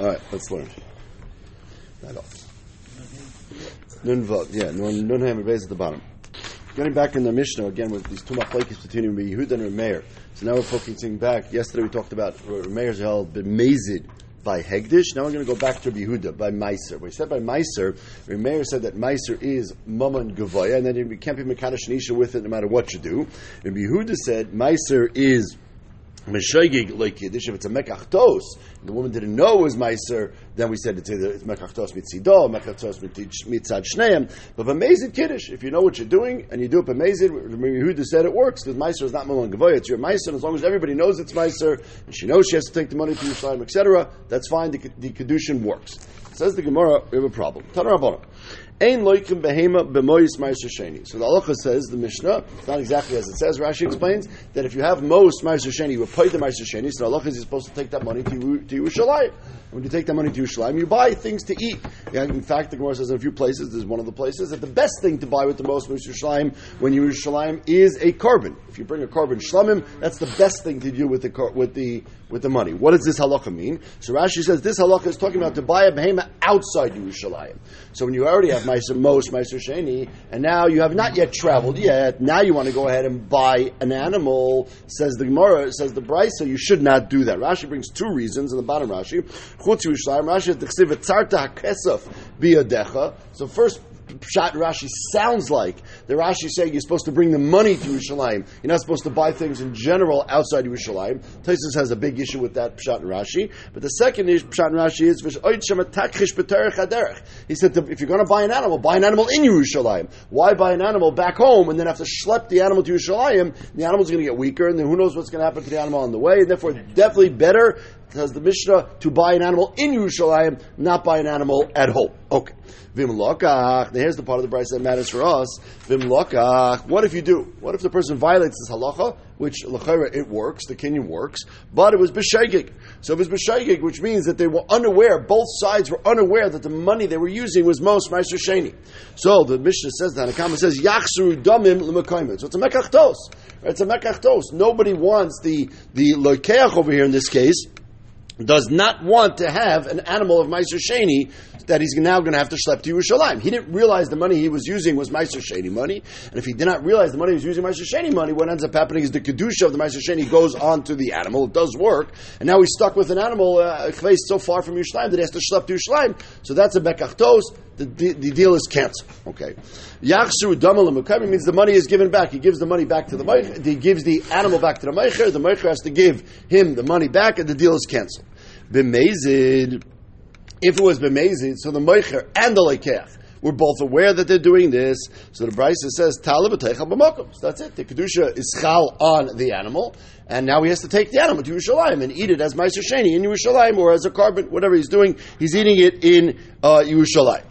All right, let's learn. That off. Nun Vav, yeah, Nun Nun Hammer Beis at the bottom. Getting back in the Mishnah again with these two machlekes between Yehuda and Meir. So now we're focusing back. Yesterday we talked about Meir's held b'mezid by Hegdish. Now we're going to go back to Yehuda by Meiser. We said by Meiser, Meir said that Meiser is Maman Gavoya, and then you can't be Mekadosh Nisha with it no matter what you do. And Yehuda said Meiser is Meshaygig like Kiddush, if it's a mekachtos, the woman didn't know it was Meiser, then we said it's either it's mekachtos mitzido, mekachtos mitzad shneim. But b'mezid Kiddush, if you know what you're doing and you do it b'mezid, Yehuda said it works, because Meiser is not Maman Gavoya, it's your Meiser, and as long as everybody knows it's Meiser, and she knows she has to take the money to Yerushalayim, etc., that's fine, the, the works. Says the Gemara, we have a problem. Tanarabonah. Loikim behema b'moyis ma'aser sheni. So the halacha says the Mishnah. It's not exactly as it says. Rashi explains that if you have most ma'aser sheni, you pay the ma'aser sheni. So the halacha is you're supposed to take that money to to Yerushalayim. When you take that money to Yerushalayim, you buy things to eat. In fact, the Gemara says in a few places, there's one of the places that the best thing to buy with the most ma'aser Yerushalayim when you Yerushalayim is a carbon. If you bring a carbon shlamim, that's the best thing to do with the with the with the money. What does this halacha mean? So Rashi says this halacha is talking about to buy a behema outside Yerushalayim. So when you already have Meiser Mos, Meiser Sheni, and now you have not yet traveled yet, now you want to go ahead and buy an animal, says the Gemara, says the Braisa, so you should not do that. Rashi brings two reasons in the bottom Rashi. Chutz Yerushalayim, Rashi says. So first, Pshat Rashi sounds like the Rashi saying you're supposed to bring the money to Yerushalayim. You're not supposed to buy things in general outside Yerushalayim. Taisus has a big issue with that Pshat Rashi. But the second is, Pshat Rashi is he said if you're going to buy an animal, buy an animal in Yerushalayim. Why buy an animal back home and then have to schlep the animal to Yerushalayim? The animal's going to get weaker, and then who knows what's going to happen to the animal on the way. And therefore, definitely better says the Mishnah to buy an animal in Yerushalayim, not buy an animal at home. Okay. Vim lokach. Now here's the part of the price that matters for us. Vim lokach. What if you do? What if the person violates this halacha, which lachera it works, the kinyan works, but it was b'shaygig. So it was b'shaygig, which means that they were unaware. Both sides were unaware that the money they were using was most meiser sheni. So the Mishnah says that. Comment says yachsuru damim l'makayim. So it's a mekachtos. It's a mekachtos. Nobody wants the the over here in this case does not want to have an animal of Meiser Sheni that he's now going to have to schlep to Yerushalayim. He didn't realize the money he was using was Meiser Sheni money, and if he did not realize the money he was using Meiser Sheni money, what ends up happening is the kedusha of the Meiser Sheni goes on to the animal. It does work, and now he's stuck with an animal uh, so far from Yerushalayim that he has to schlep to Yerushalayim. So that's a bekachtos. The, the, the deal is canceled. Okay, Yachshu damal means the money is given back. He gives the money back to the meicher. He gives the animal back to the meicher. The meicher has to give him the money back, and the deal is canceled. B'mezid, if it was b'mezid, so the meicher and the lekeach were both aware that they're doing this. So the Brisa says, Talib b'makom. So that's it. The kedusha is chal on the animal, and now he has to take the animal to Yerushalayim and eat it as Meiser Sheni in Yerushalayim or as a carbon, whatever he's doing. He's eating it in uh, Yerushalayim.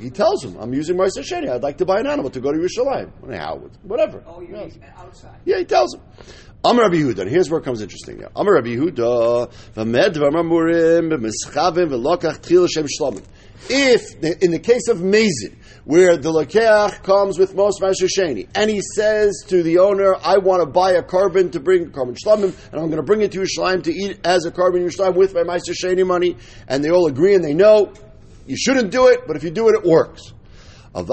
He tells him, "I'm using Meiser Sheni. I'd like to buy an animal to go to Yerushalayim. How? Whatever. Oh, you mean outside? Yeah, he tells him. Amar Rabbi Yehuda. Here's where it comes interesting now. Amar Rabbi Yehuda. V'med v'amamurim b'mischavim v'lokach tchil shem shlomim. If, in the case of Mazid, where the Lakeach comes with most Sheni, and he says to the owner, I want to buy a carbon to bring carbon shlamim, and I'm going to bring it to Yerushalayim to eat as a carbon Yerushalayim with my Meister money, and they all agree and they know, you shouldn't do it, but if you do it, it works. But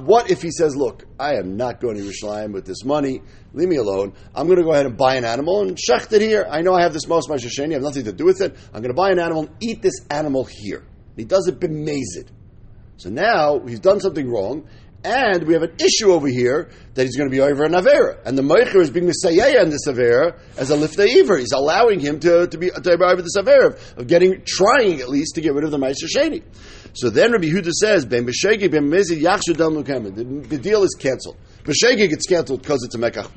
what if he says, "Look, I am not going to Yerushalayim with this money. Leave me alone. I'm going to go ahead and buy an animal and shecht it here. I know I have this most Sheni. I have nothing to do with it. I'm going to buy an animal and eat this animal here." He does it b'mezid. So now he's done something wrong, and we have an issue over here that he's going to be over an Avera. And the Meicher is being Messiah in this Avera as a Lifta Iver. He's allowing him to, to be to be over this Avera of, getting, trying at least to get rid of the Meister Sheni. So then Rabbi Huda says, Ben B'Shegi Ben Mezid Yachshu Dam The deal is cancelled. B'Shegi gets cancelled because it's a Mekach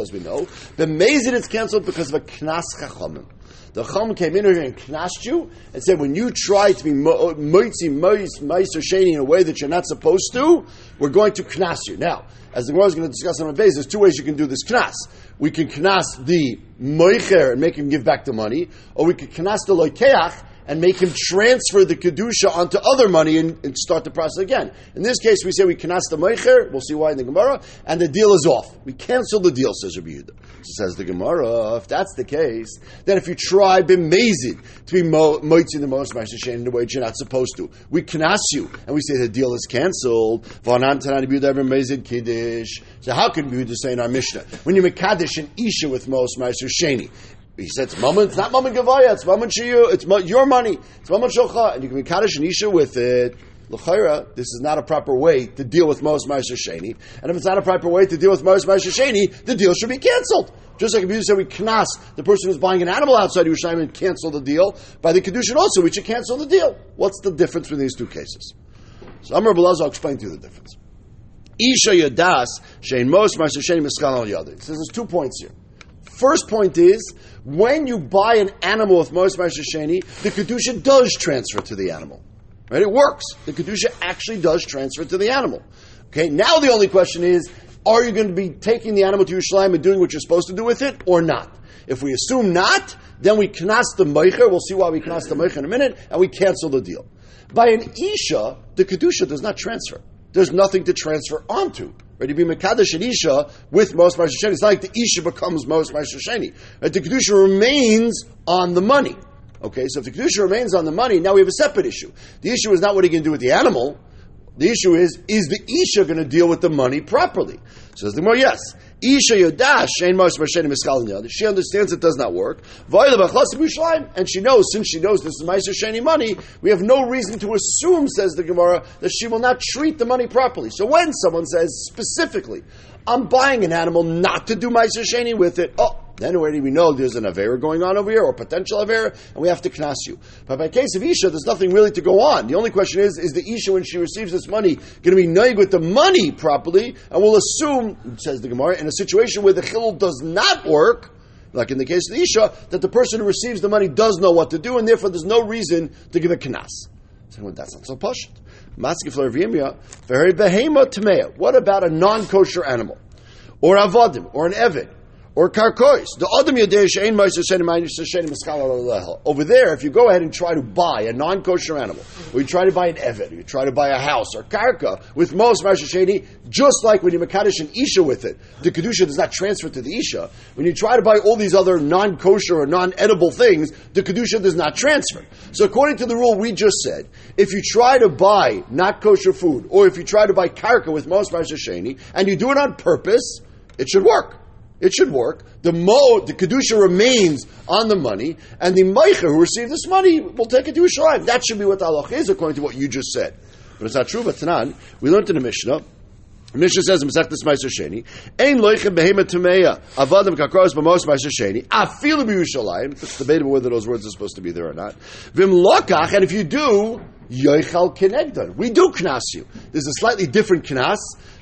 as we know. Ben Mezid is cancelled because of a Knas Chachamim. The Chum came in here and knashed you and said, when you try to be moitzi meiser sheni in a way that you're not supposed to, we're going to knas you. Now, as the Gemara is going to discuss on a base, there's two ways you can do this knas. We can knas the moicher and make him give back the money, or we can knas the loikeach and make him transfer the kedusha onto other money and, and, start the process again. In this case, we say we canas the meicher. We'll see why in the Gemara, and the deal is off. We cancel the deal, says Rabbi Yehuda. Says the Gemara, if that's the case, then if you try b'mezid to be moitzi the most ma'aser in the way you're not supposed to, we canas you, and we say the deal is canceled. So how can we say in our Mishnah when you mekadesh an isha with most ma'aser sheni? He said, it's moment, it's not moment gavaya, it's moment shiyu, it's your money, it's moment shulcha, and you can be kaddish and isha with it. L'chayra, this is not a proper way to deal with most Ma'aser Sheni. And if it's not a proper way to deal with most Ma'aser Sheni, the deal should be cancelled. Just like if you said we knas the person who's buying an animal outside Yerushalayim and cancel the deal, by the Kedushin also, we should cancel the deal. What's the difference between these two cases? So Amr Belazar will explain to you the difference. Isha Yadas, Shein Mos Ma'aser Sheni Miskal Al Yadi. So there's two points here. First point is, when you buy an animal with Mos Ma'aser Sheni, the Kedusha does transfer to the animal. Right? It works. The Kedusha actually does transfer to the animal. Okay, now the only question is, are you going to be taking the animal to Yerushalayim and doing what you're supposed to do with it, or not? If we assume not, then we knas the meicher. We'll see why we knas the meicher in a minute, and we cancel the deal. By an isha, the kedusha does not transfer. There's nothing to transfer onto. Right? You be mekadesh and isha with most ma'aser It's not like the isha becomes most ma'aser Right? The kedusha remains on the money. Okay, so if the kedusha remains on the money, now we have a separate issue. The issue is not what are you going to do with the animal. The issue is, is the Isha going to deal with the money properly? Says the more yes. Isha Yodash, She understands it does not work. And she knows, since she knows this is Ma'aser Sheni money, we have no reason to assume, says the Gemara, that she will not treat the money properly. So when someone says specifically, I'm buying an animal not to do Ma'aser Sheni with it, oh, then already we know there's an Avera going on over here, or potential Avera, and we have to knas you. But by case of Isha, there's nothing really to go on. The only question is, is the Isha, when she receives this money, going to be noig with the money properly? And we'll assume, says the Gemara, in a situation where the chilul does not work, like in the case of the Isha, that the person who receives the money does know what to do, and therefore there's no reason to give a knas. Well, that's not so pashut. Maskeflor v'yimya very behema tamea. What about a non-kosher animal? Or avodim, or an evid, or karkois. The adam yadesh Over there, if you go ahead and try to buy a non-kosher animal, or you try to buy an or you try to buy a house or karka with most meiser just like when you makadosh an isha with it, the kedusha does not transfer to the isha. When you try to buy all these other non-kosher or non-edible things, the kedusha does not transfer. So according to the rule we just said, if you try to buy not kosher food, or if you try to buy karka with most meiser and you do it on purpose, it should work. It should work. The mo, the kedusha remains on the money, and the meicher who received this money will take it to Yerushalayim. That should be what the halach is, according to what you just said. But it's not true. But Tanan, we learned in the Mishnah. Mishnah says in Masechtas Sheni, "Ein loichem behema tumeya avadim kakros b'mos Meiser Sheni afilu b'Yushalayim." It's debatable whether those words are supposed to be there or not. Vim lokach, and if you do, yoichal kenegdon. We do knas you. There's a slightly different knas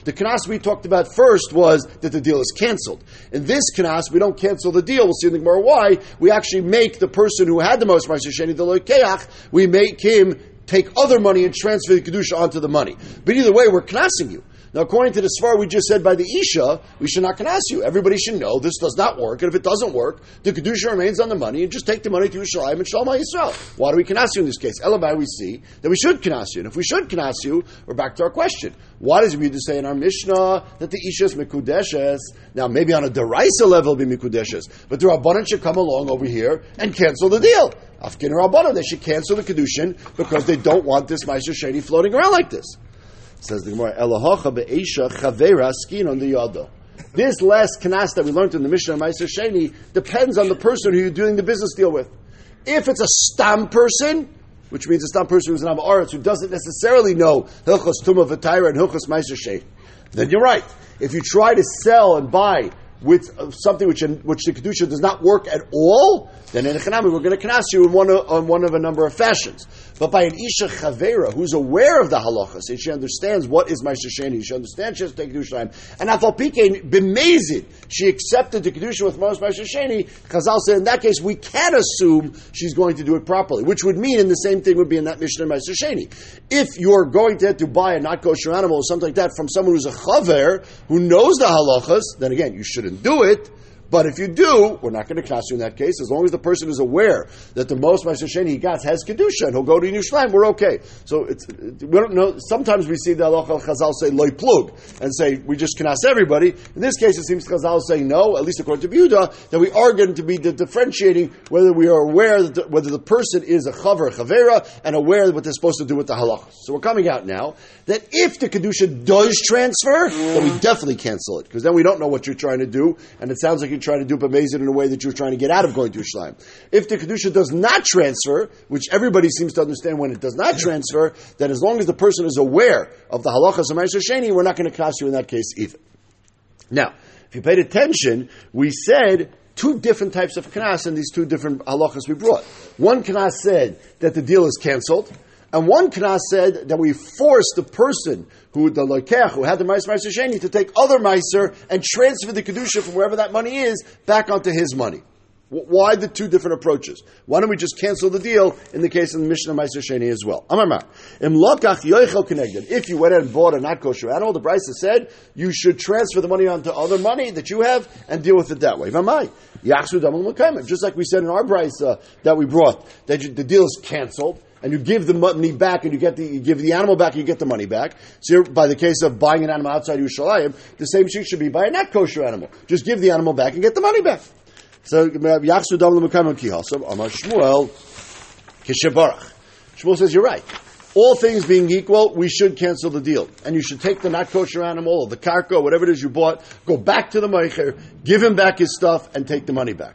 the knas we talked about first was that the deal is canceled. In this knas, we don't cancel the deal. We'll see in the Gemara why. We actually make the person who had the most Ma'aser Sheni, the Loikeach, we make him take other money and transfer the Kedusha onto the money. But either way, we're knasing you. Now, according to the Svar we just said by the Isha, we should not knas you. Everybody should know this does not work, and if it doesn't work, the Kedusha remains on the money, and just take the money to Yisrael and Shalom Yisrael. Why do we knas you in this case? Elabai, we see that we should knas you. And if we should knas you, we're back to our question. Why does we to say in our Mishnah that the Isha is Mikudeshes? Now, maybe on a Deraisa level be Mikudeshes, but the Rabbanan should come along over here and cancel the deal. Afkin or Rabbanan, they should cancel the Kedushin because they don't want this Ma'aser Sheni floating around like this. Says the Gemara, Elohocha be'esha chavera skin on the yado. This last kanas that we learned in the Mishnah of Ma'aser Sheni depends on the person who you're doing the business deal with. If it's a stam person, which means a stam person who's an Amaretz who doesn't necessarily know Hilchos Tumah V'Taira and Hilchos Ma'aser Sheni, then you're right. If you try to sell and buy with something which which the kedusha does not work at all, then in Echanami we're going to knas you in one of, on one of a number of fashions. But by an isha chavera who's aware of the halachas and she understands what is ma'aser sheni, she understands she has to take kedusha time, and afal pikein b'mezid she accepted the kedusha with most ma'aser sheni. Chazal said in that case we can assume she's going to do it properly, which would mean, and the same thing would be in that mission mishnah ma'aser sheni. If you're going to have to buy a not kosher animal or something like that from someone who's a chaver who knows the halachas, then again you shouldn't do it. But if you do, we're not going to class you in that case. As long as the person is aware that the most Meiser Sheni he got has Kedusha and he'll go to Yerushalayim, we're okay. So it's, we don't know. Sometimes we see the halacha Chazal say loy plug and say we just can ask everybody. In this case, it seems Chazal saying no, at least according to Yehuda, that we are going to be differentiating whether we are aware that the, whether the person is a chaver, chavera, and aware of what they're supposed to do with the halacha. So we're coming out now that if the kedusha does transfer, then we definitely cancel it because then we don't know what you're trying to do, and it sounds like you're trying to dupe amazing in a way that you're trying to get out of going to Yerushalayim. If the kedusha does not transfer, which everybody seems to understand when it does not transfer, then as long as the person is aware of the halachas of Sheni, we're not going to cast you in that case either. Now, if you paid attention, we said two different types of knas in these two different halachas we brought. One knas said that the deal is canceled, and one knas said that we forced the person who the loikech who had the meiser meiser sheni to take other meiser and transfer the kedusha from wherever that money is back onto his money. Why the two different approaches? Why don't we just cancel the deal in the case of the Mishnah Meiser Sheni as well? If you went and bought a not kosher animal, the Brisa said you should transfer the money onto other money that you have and deal with it that way. Just like we said in our Brisa that we brought, that the deal is canceled and you give the money back and you get the you give the animal back, you get the money back. So by the case of buying an animal outside Yerushalayim, the same thing should be by a not kosher animal. Just give the animal back and get the money back. So Yachsu Dam L'Mekam Kihasam Amar Shmuel Kishabarach. Shmuel says you're right. All things being equal, we should cancel the deal, and you should take the not kosher animal or the karka, whatever it is you bought, go back to the meicher, give him back his stuff, and take the money back.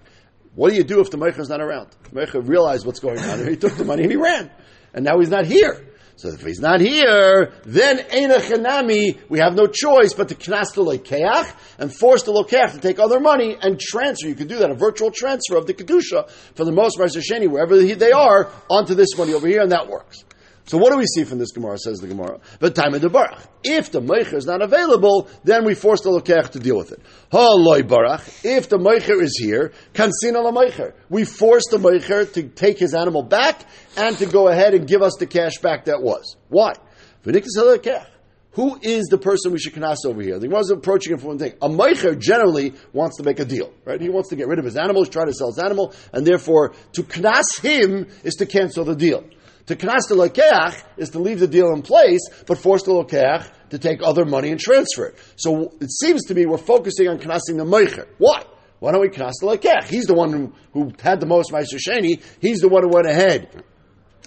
What do you do if the meicher is not around? The meicher realized what's going on, and he took the money and he ran, and now he's not here. So if he's not here, then Eina Chanami, we have no choice but to knas the Lekeach and force the Lekeach to take other money and transfer. You can do that, a virtual transfer of the Kedusha for the most Sheni, wherever they are, onto this money over here, and that works. So what do we see from this Gemara, says the Gemara? But time of the Barach. If the Meicher is not available, then we force the Lokech to deal with it. Haloi Barach. If the Meicher is here, Kansina la Meicher. We force the Meicher to take his animal back and to go ahead and give us the cash back that was. Why? Who is the person we should knas over here? The Gemara is approaching him for one thing. A meicher generally wants to make a deal, right? He wants to get rid of his animals, try to sell his animal, and therefore to knas him is to cancel the deal. To knas the lokeach is to leave the deal in place, but force the lokeach to take other money and transfer it. So it seems to me we're focusing on knasing the meicher. Why? Why don't we knas the lokeach? He's the one who, who had the most meiser sheni. He's the one who went ahead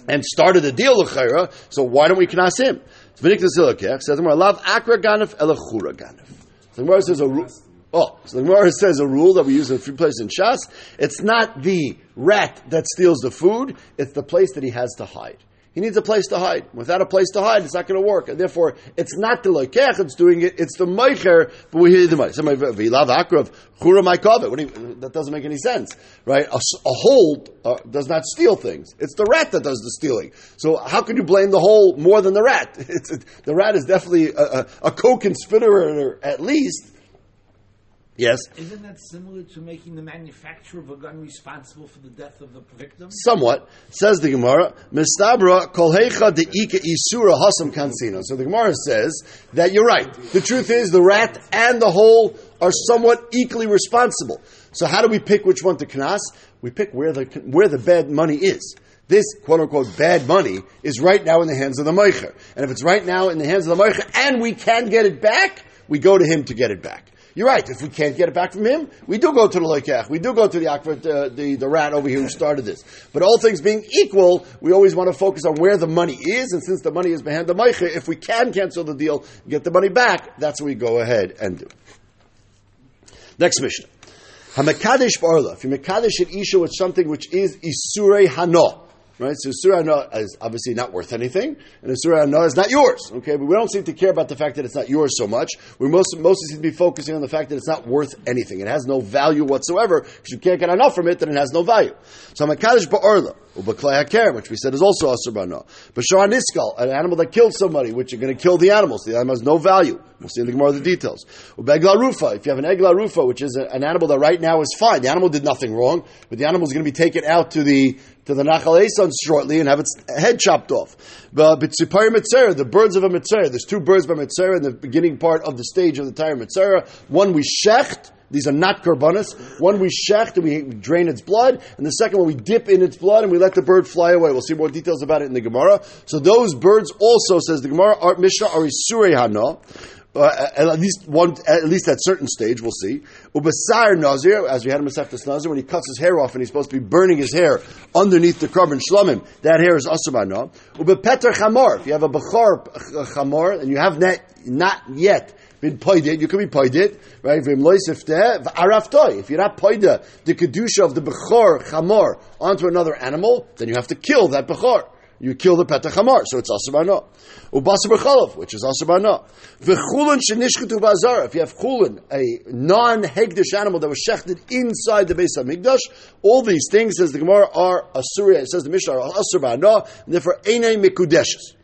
and started the deal l'chayra. So why don't we knas him? V'nik the lokeach says, "Love akra ganif elachura ganif." The Gemara says a. Oh, so the Gemara says a rule that we use in a few places in Shas. It's not the rat that steals the food; it's the place that he has to hide. He needs a place to hide. Without a place to hide, it's not going to work. And therefore, it's not the loikech that's doing it; it's the meicher. But we hear the meicher. Vilav akrav chura maikavet. That doesn't make any sense, right? A, a hole uh, does not steal things. It's the rat that does the stealing. So how can you blame the hole more than the rat? It, the rat is definitely a, a, a co-conspirator at least Yes. Isn't that similar to making the manufacturer of a gun responsible for the death of the victim? Somewhat. Says the Gemara, Mistabra kolhecha de ika isura hasam kansino. So the Gemara says that you're right. The truth is the rat and the hole are somewhat equally responsible. So how do we pick which one to knas? We pick where the, where the bad money is this quote unquote bad money is right now in the hands of the Meicher. And if it's right now in the hands of the Meicher and we can get it back, we go to him to get it back. You're right. If we can't get it back from him, we do go to the Loikach. We do go to the uh, the, the rat over here who started this. But all things being equal, we always want to focus on where the money is. And since the money is behind the Meicher, if we can cancel the deal, get the money back, that's what we go ahead and do. Next mission. Hamakadesh Barla. If you Makadesh an Isha with something which is Isurei Hano. Right? So Surah Anah is obviously not worth anything, and a Surah Anah is not yours. Okay, but we don't seem to care about the fact that it's not yours so much. We most, mostly seem to be focusing on the fact that it's not worth anything. It has no value whatsoever, because you can't get enough from it, then it has no value. So Makadish Ba'orla, Ubaklai HaKer, which we said is also Asur Ba'anah. Bashar Niskal, an animal that killed somebody, which you're going to kill the animal, so the animal has no value. We'll see in the Gemara the details. Ubegla Rufa, if you have an Egla Rufa, which is an animal that right now is fine, the animal did nothing wrong, but the animal is going to be taken out to the to the Nachal Eson shortly and have its head chopped off. But the birds of a Mitzera, there's two birds by Mitzera in the beginning part of the stage of the Tire Mitzera. One we shecht, These are not korbanos. One we shecht and we drain its blood, and the second one we dip in its blood and we let the bird fly away. We'll see more details about it in the Gemara. So those birds also, says the Gemara, are Mishnah are Isurei. Uh, at least one, at least at certain stage, we'll see. Ubasar Nazir, as we had in Masechtas Nazir, when he cuts his hair off and he's supposed to be burning his hair underneath the carbon shlomim, that hair is asabana. Ubepeter Chamor, if you have a Bechar Chamor and you have not, not yet been poided, you could be poided, right? If you're not poided the kedusha of the Bechor Chamor onto another animal, then you have to kill that Bechor you kill the petach hamar, so it's asur b'ana. Ubasar b'chalav, which is asur b'ana. V'chulin shenishketu b'azara, if you have chulin, a non-hegdish animal that was shechted inside the base of Migdash, all these things, says the Gemara, are asur, it says the Mishnah, are asur b'ana, and therefore einay mikudeshes.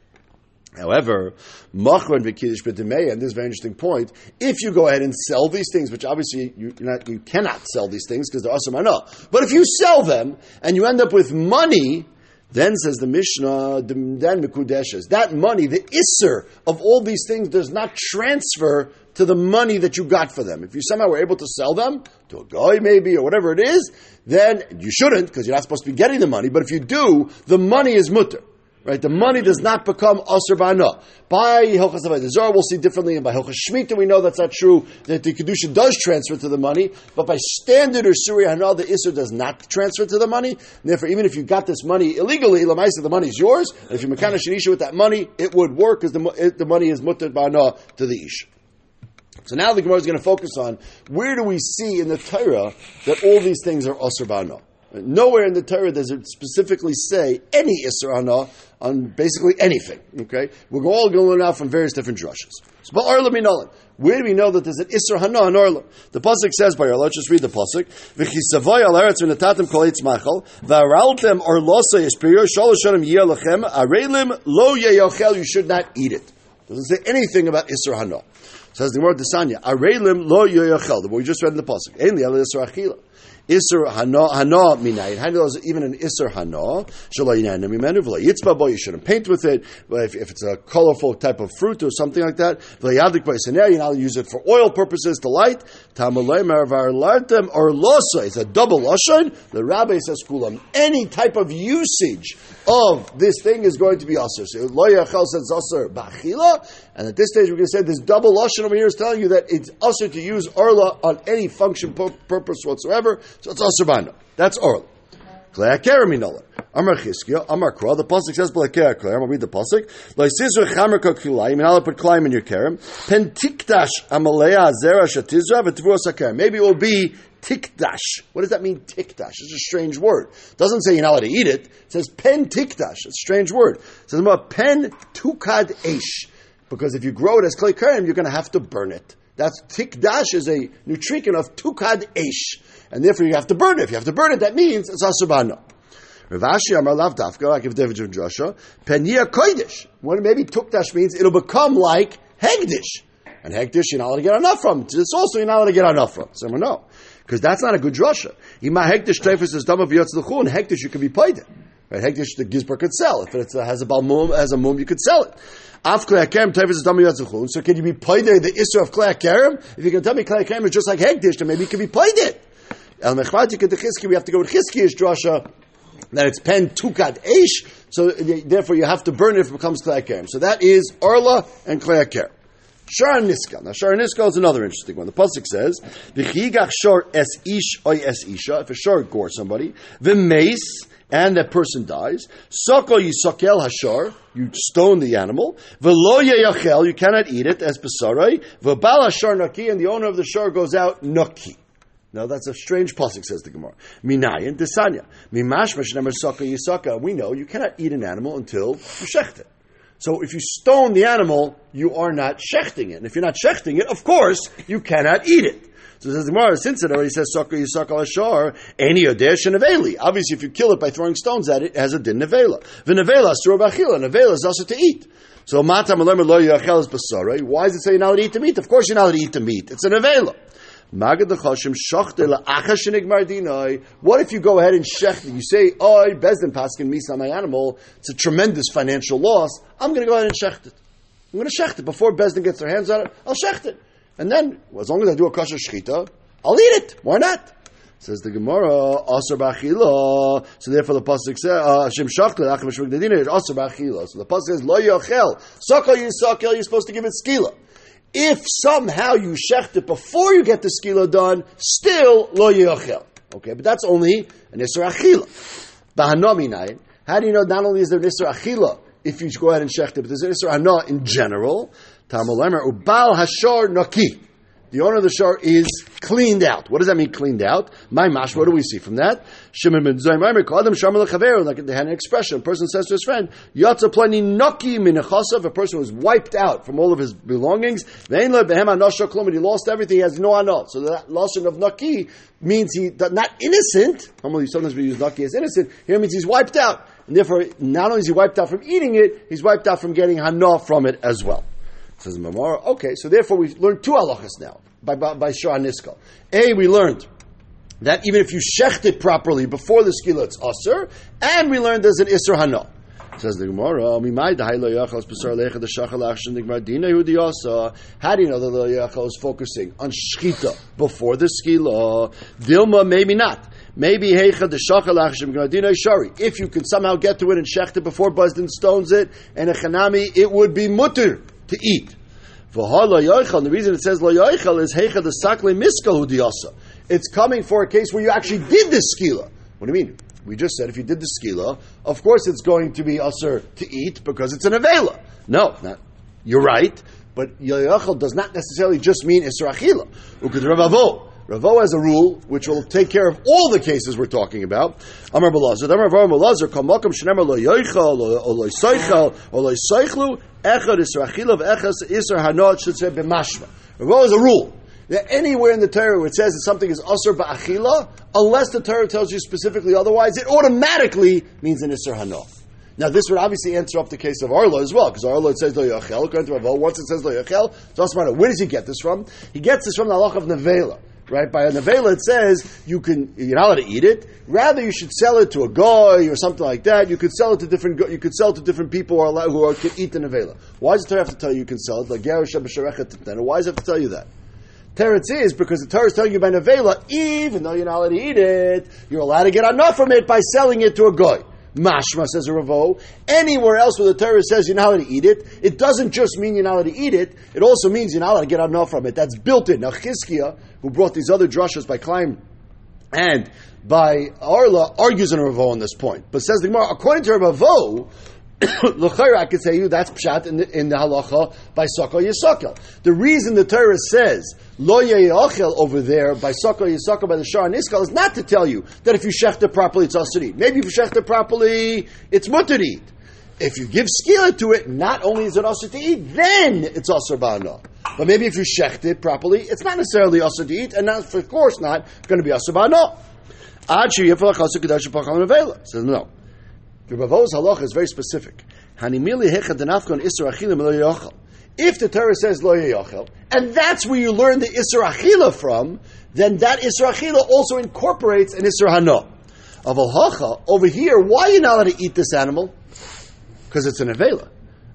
However, machron v'kiddush b'demei, and this is a very interesting point. If you go ahead and sell these things, which obviously you, not, you cannot sell these things because they're asur but if you sell them and you end up with money then says the Mishnah, then Mikudeshes. That money, the Isser of all these things does not transfer to the money that you got for them. If you somehow were able to sell them to a guy maybe or whatever it is, then you shouldn't because you're not supposed to be getting the money. But if you do, the money is mutter. Right? The money does not become Asr Ba'ana. By Hilchas Zar, we'll see differently, and by Hilchas Shemitah, we know that's not true, that the Kedusha does transfer to the money, but by standard or Surya Hana, the Isser does not transfer to the money. And therefore, even if you got this money illegally, Lamaisa, the money is yours, and if you're Mekana Shanisha with that money, it would work because the, the money is Mutter Ba'ana to the Ish. So now the Gemara is going to focus on where do we see in the Torah that all these things are Asr Ba'ana. Nowhere in the Torah does it specifically say any Isser Hana on basically anything. Okay, we're all going out from various different drushes. So, but Arla Minolan, where do we know that there's an Isser Hana on Arla? The pasuk says by Arla. Let's just read the pasuk. V'chisavoy al eretz v'natatem kol eitz machal v'araltem orlosa yispiriyo shalosh shanim yelachem arelim lo yeyochel. You should not eat it. Doesn't say anything about Isser Hana. Says the word Desanya. Arelim lo yeyochel. The we just read in the pasuk. Ain't the Isser Achila. Isser hana hana minayin. How even an isser hana? Shalayinayim mimenu v'layitzba boy. You shouldn't paint with it. If, if it's a colorful type of fruit or something like that, v'layadik b'yisaner. You now use it for oil purposes to light. Tamalei meravar lartem or losa. It's a double lashon. The rabbi says kulam. Any type of usage of this thing is going to be aser. So lo yachal says aser b'achila. And at this stage, we're going to say this double lashon over here is telling you that it's aser to use arla on any function purpose whatsoever. So it's Asr That's oral. Klei Akerim Amar Chizkiya, Amar Kra. The pasuk says Blakei Akerim. I'll read the pasuk. Lo Yisizru Chamer Kokilayim. And I'll put Klaim in your Kerem. Pen Tikdash Amalea Zera Shatizra V'Tvuos Akerim. Maybe it will be Tikdash. What does that mean, Tikdash? It's a strange word. It doesn't say you're not allowed to eat it. It says Pen Tikdash. It's a strange word. It says Pen Tukad Esh. Because if you grow it as Klei Kerem, you're going to have to burn it. That's Tikdash is a nutricon of tukad esh, and therefore you have to burn it. If you have to burn it, that means it's asubano. Ravashi Amar Lav Dafka, I give David Joshua, Penia Kodesh. When maybe Tukdash means it'll become like Hegdish. And Hegdish you're not allowed to get enough from. It's also you're not allowed to get enough from. Someone no. Because that's not a good drasha. Ima Hegdish Teifus is dumb of Yotz and Hegdish you can be paid. Right? Hegdish the Gizbar could sell. If it has a balmum, has a mum, you could sell it. So can you be paid the issue of klei hakerem? If you can tell me klei hakerem is just like hegdish, then maybe you can be paid it. El and Chizki, we have to go with Chizki's drasha that it's pen tukat eish, so therefore you have to burn it if it becomes kleyaker. So that is Arla and kleyaker. Shar Niska. Now Shar Niska is another interesting one. The pasuk says, "V'chigach shor es ish oy es isha." If a shor gore somebody, the mace and that person dies, soko yisakel hashar. You stone the animal. V'lo yachel. You cannot eat it as besarai. V'bal hashar naki, and the owner of the shor goes out naki. Now that's a strange pasuk, says the Gemara. Minayin desanya. Mimashmash nemer saka yisaka. We know you cannot eat an animal until you shecht it. So if you stone the animal, you are not shechting it. And if you're not shechting it, of course, you cannot eat it. So says the Gemara, since it already says saka yisaka ashar, any odesh and aveli. Obviously, if you kill it by throwing stones at it, it has a din nevela. V'nevela asur b'achila. Nevela is also to eat. So matam lo yachel is basara. Why does it say you're not allowed to eat the meat? Of course you're not allowed to eat the meat. It's a nevela. What if you go ahead and shecht You say, "Oh, Bezdin paskin misa my animal. It's a tremendous financial loss. I'm going to go ahead and shecht it. I'm going to shecht it before Bezdin gets their hands on it. I'll shecht it, and then as long as I do a kosher shechita, I'll eat it. Why not? Says the Gemara, Asar Bachila. So therefore the Pasuk says, uh, Hashem Shachtel, Achim Shvik Dedina, Bachila. So the Pasuk says, Lo Yochel. Sakal Yisakel, you're supposed to give it skila. If somehow you shecht it before you get the skila done, still Lo Yochel. Okay, but that's only an Isra Achila. Bahanominai. How do you know not only is there an Isra Achila if you go ahead and shecht it, but there's an Isra Hana in general? Ubal Naki the owner of the shore is cleaned out. What does that mean, cleaned out? My mash, what do we see from that? Shimon ben like they had an expression. A person says to his friend, Yatza plani noki minachasav, a person was wiped out from all of his belongings, he lost everything, he has no anot. So that loss of naki means he, not innocent, sometimes we use naki as innocent, here means he's wiped out. And therefore, not only is he wiped out from eating it, he's wiped out from getting hana from it as well. Says Mamara. Okay, so therefore we've learned two halachas now by by, by Shah Niskal. A, we learned that even if you shecht it properly before the skila, it's aser, and we learned there's an isser hana. Says the Gemara, "Mimai the lo yachal pesar lecha the shachal action the dina yudiyasa." How do you know that the yachal is focusing on shchita before the skila? Dilma, maybe not. Maybe heicha the shachal action dina shari. If you can somehow get to it and shecht it before Buzdin stones it, and a chanami, it would be mutter to eat. The reason it says lo yoichel is hecha the sakle miskal hudiyasa. It's coming for a case where you actually did the skila. What do you mean? We just said if you did the skila, of course it's going to be usher to eat because it's an avela. No, not. You're right, but yoichel does not necessarily just mean isra achila. Ravo has a rule which will take care of all the cases we're talking about. Amar Balazar, Amar Varam Balazar, Kamakam Shenemar Lo Yoichal, Lo Yoichal, or Lo Yoichlu, Echad Isra Achilav, Echad Isra Hanot should say B'mashma. Ravo has a rule that anywhere in the Torah where it says that something is Asr Ba'achila, unless the Torah tells you specifically otherwise, it automatically means an Isra Hanot. Now, this would obviously answer up the case of Arlo as well, because Arlo it says Lo Yachel, Ravo, once it says Lo Yachel, it's also matter. Where does he get this from? He gets this from the halach of Nevela right? By a nevela, it says you can you're not allowed to eat it. Rather, you should sell it to a guy or something like that. You could sell it to different you could sell to different people who allowed, who are, can eat the nevela. Why does the Torah have to tell you you can sell it? Like Why does it have to tell you that? Teretz is because the Torah is telling you by nevela, even though you're not allowed to eat it, you're allowed to get enough from it by selling it to a guy. Mashma says a Ravo. Anywhere else where the Torah says you're not allowed to eat it, it doesn't just mean you're not allowed to eat it, it also means you're not allowed to get enough from it. That's built in. Now Chizkiah, who brought these other drushas by Klein and by Arla, argues in a Ravo on this point. But says the Gemara, according to Ravo, L'chayra, I could say you that's pshat in the, in the halacha by sakal yisakal. The reason the Torah says lo yeyachel over there by sakal yisakal by the shar and iskal is not to tell you that if you shecht it properly it's also eat. Maybe if you shecht it properly it's mutter to eat. If you give skila to it, not only is it also to eat, then it's also ba'ana. But maybe if you shecht it properly, it's not necessarily also to eat, and not, of course not going to be also ba'ana. Says no. The Ravo's halacha is very specific. If the Torah says lo yachel, and that's where you learn the isra achila from, then that isra achila also incorporates an isra hana. Of halacha over here, why are you not allowed to eat this animal? Because it's an avela.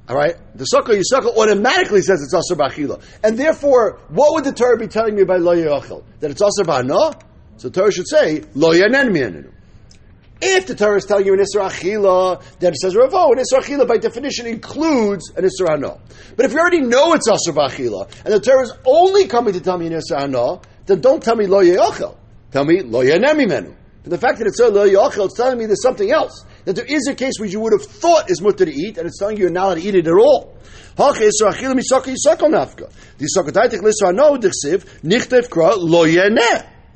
All right, the sukkah yisakah automatically says it's asr b'achila, and therefore, what would the Torah be telling me about lo yachel? That it's asr b'hana? So the Torah should say lo yanen mi'anenu. If the Torah is telling you an Isra Achila, then it says Ravo, an Isra Achila by definition includes an Isra Hana. But if you already know it's Asr Achila, and the Torah is only coming to tell me an Isra Hana, then don't tell me Lo Ye'achel. Tell me Lo Ye'nemi Menu. And the fact that it's Lo Ye'achel, it's telling me there's something else. That there is a case which you would have thought is mutter to eat, and it's telling you you're not allowed to eat it at all. The Lisra Nichtev Kra Lo.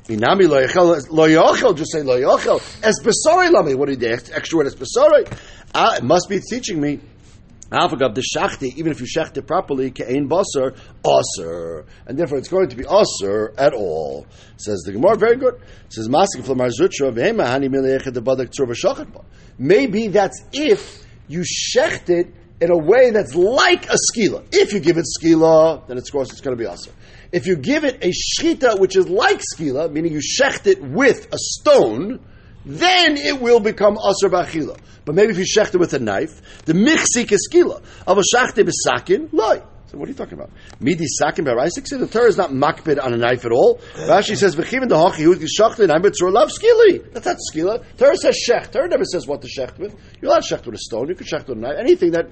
Inami lo yachel lo yachel. Just say lo yachel. Es besori lami. What did the extra word es besori? Ah, it must be teaching me. Alphagav the shachti, even if you shecht it properly, ke'ein basar, aser. And therefore it's going to be aser at all. Says the Gemara, very good. says Masik from Mar Zutra, v'hema hani mileyechet the badak tzur Maybe that's if you shecht it in a way that's like a skila. If you give it skila, then of course it's going to be aser. If you give it a shchita which is like skila, meaning you shecht it with a stone, then it will become asr b'achila. But maybe if you shecht it with a knife, the michsik is skila. Of a shachte b'sakin, loy. So what are you talking about? Midi sakin baraisik. The Torah is not makbid on a knife at all. Rashi says v'chivin the hachi who shachtin I'm betzur love skili. That's not skila. Torah says shecht. Torah never says what to shecht with. You're to shecht with a stone. You can shecht with a knife. Anything that,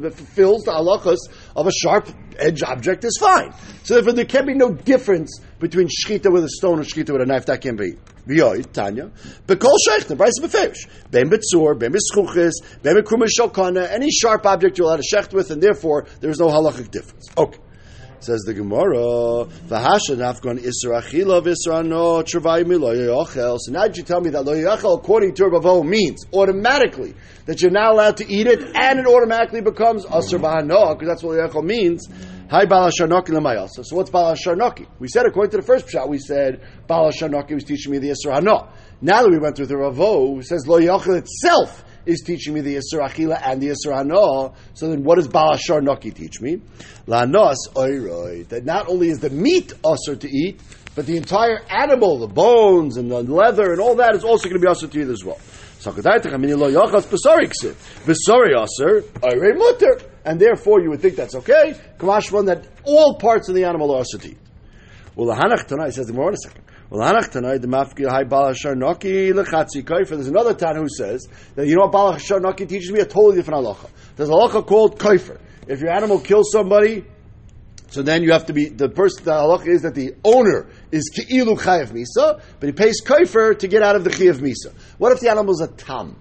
that fulfills the halachas of a sharp edge object is fine. So therefore there can be no difference between shchita with a stone and shchita with a knife. That can be. V'yoy, Tanya. Bekol shechtim, Braisa beferish. Ben betzur, ben beschuchis, ben bekruma shokana, any sharp object you're allowed to shecht with, and therefore there is no halachic difference. Okay. Says the Gemara, V'hasha nafgon isra achila v'isra no travay mi lo yochel. So now you tell me that lo yochel, according to Ravo, means automatically that you're not allowed to eat it, and it automatically becomes asr b'hano, because that's what lo yochel means. Hi balasharnoki l'mayasa. So what's balasharnoki? We said according to the first shot, we said balasharnoki was teaching me the isra. Now that we went through the Ravo, who says lo yochel itself is teaching me the Yisur Achila and the Yisur Hano. So then what does Balashar Noki teach me? Lanos oiroi. That not only is the meat usher to eat, but the entire animal, the bones and the leather and all that is also going to be usher to eat as well. And therefore you would think that's okay. Kamashman that all parts of the animal are usher to eat. Well, the Hanach Tanai says, more in a second. There's another Tan who says that you know what Balashar Noki teaches me a totally different halacha. There's a halacha called Kaifer. If your animal kills somebody, so then you have to be the person. The halacha is that the owner is keilu chayav misa, but he pays kaifer to get out of the chayav misa. What if the animal is a tam?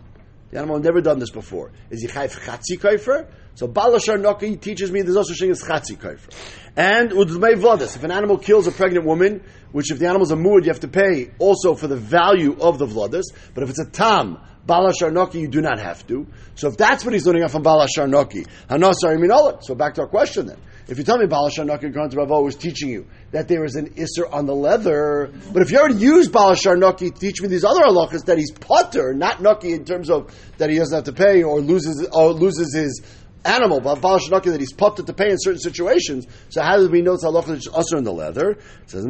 The animal never done this before. Is he chayav chatzi kaifer? So balashar noki teaches me there's also thing as chatzi kaifer. And udmei vladis. If an animal kills a pregnant woman, which if the animal's a muad, you have to pay also for the value of the vladis. But if it's a tam, Balashar Noki, you do not have to. So if that's what he's learning from Balashar Noki, Hanasar Minolik. So back to our question then. If you tell me Balashar Noki, to Ravo, is teaching you that there is an Isser on the leather, but if you already use Balashar Noki to teach me these other halachas that he's putter, not Noki in terms of that he doesn't have to pay or loses or loses his animal, but Balashar Noki that he's putter to pay in certain situations. So how do we know it's halacha that's usher in the leather? It says es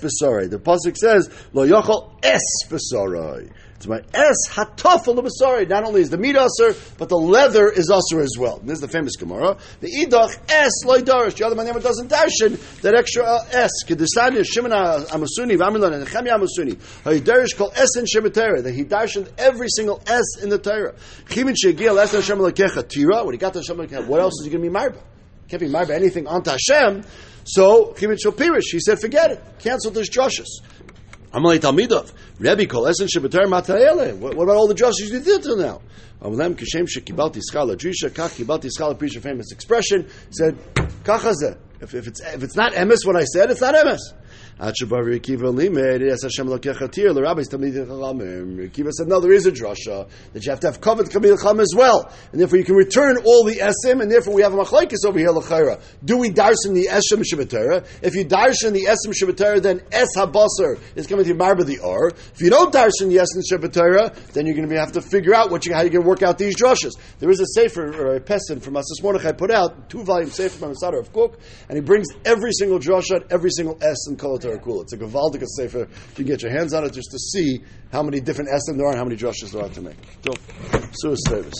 The pasuk says lo yochel es it's my es hatafel the Not only is the meat usher, but the leather is usher as well. This is the famous Gemara. The idach es loidarish. The other man never doesn't darshan that extra uh, es. Kedusani Shimon Amasuni Vamilon and Nechemia Amasuni. Haydarish called es in Shemitera. That he darshan every single s in the Torah. Chimin shegil es Hashem lekecha tira. When he got to Hashem what else is he going to be marba? Can't be marba anything onto Hashem. So Chimin Shopirish. He said, forget it. Cancel this drushes. Amalei Talmidov. Rebbe kol esen shebeter matayele. What about all the justice you did till now? Amalem kishem shekibalti skala drisha kach kibalti skala prisha famous expression said kachaze. If, if it's if it's not emes what I said, it's not emes. Akiva said, no, there is a drasha that you have to have covered Kamil Cham as well. And therefore you can return all the Esim, and therefore we have a machlaikis over here, L'chaira. Do we darshan the Esim Shabbatara? If you darshan the Esim Shabbatara, then Es HaBasar is coming to Marba the Or. If you don't darshan the Esim Shabbatara, then you're going to have to figure out what you, how you're going to work out these drashas. There is a sefer, or a pesin from us this morning, I put out, two volume sefer from Mossad HaRav Kook, and he brings every single drasha, every single S in Kol Torah Kula. It's a Gavaldic Sefer. If you can get your hands on it just to see how many different Esim there are and how many drushes there are to make. So, service.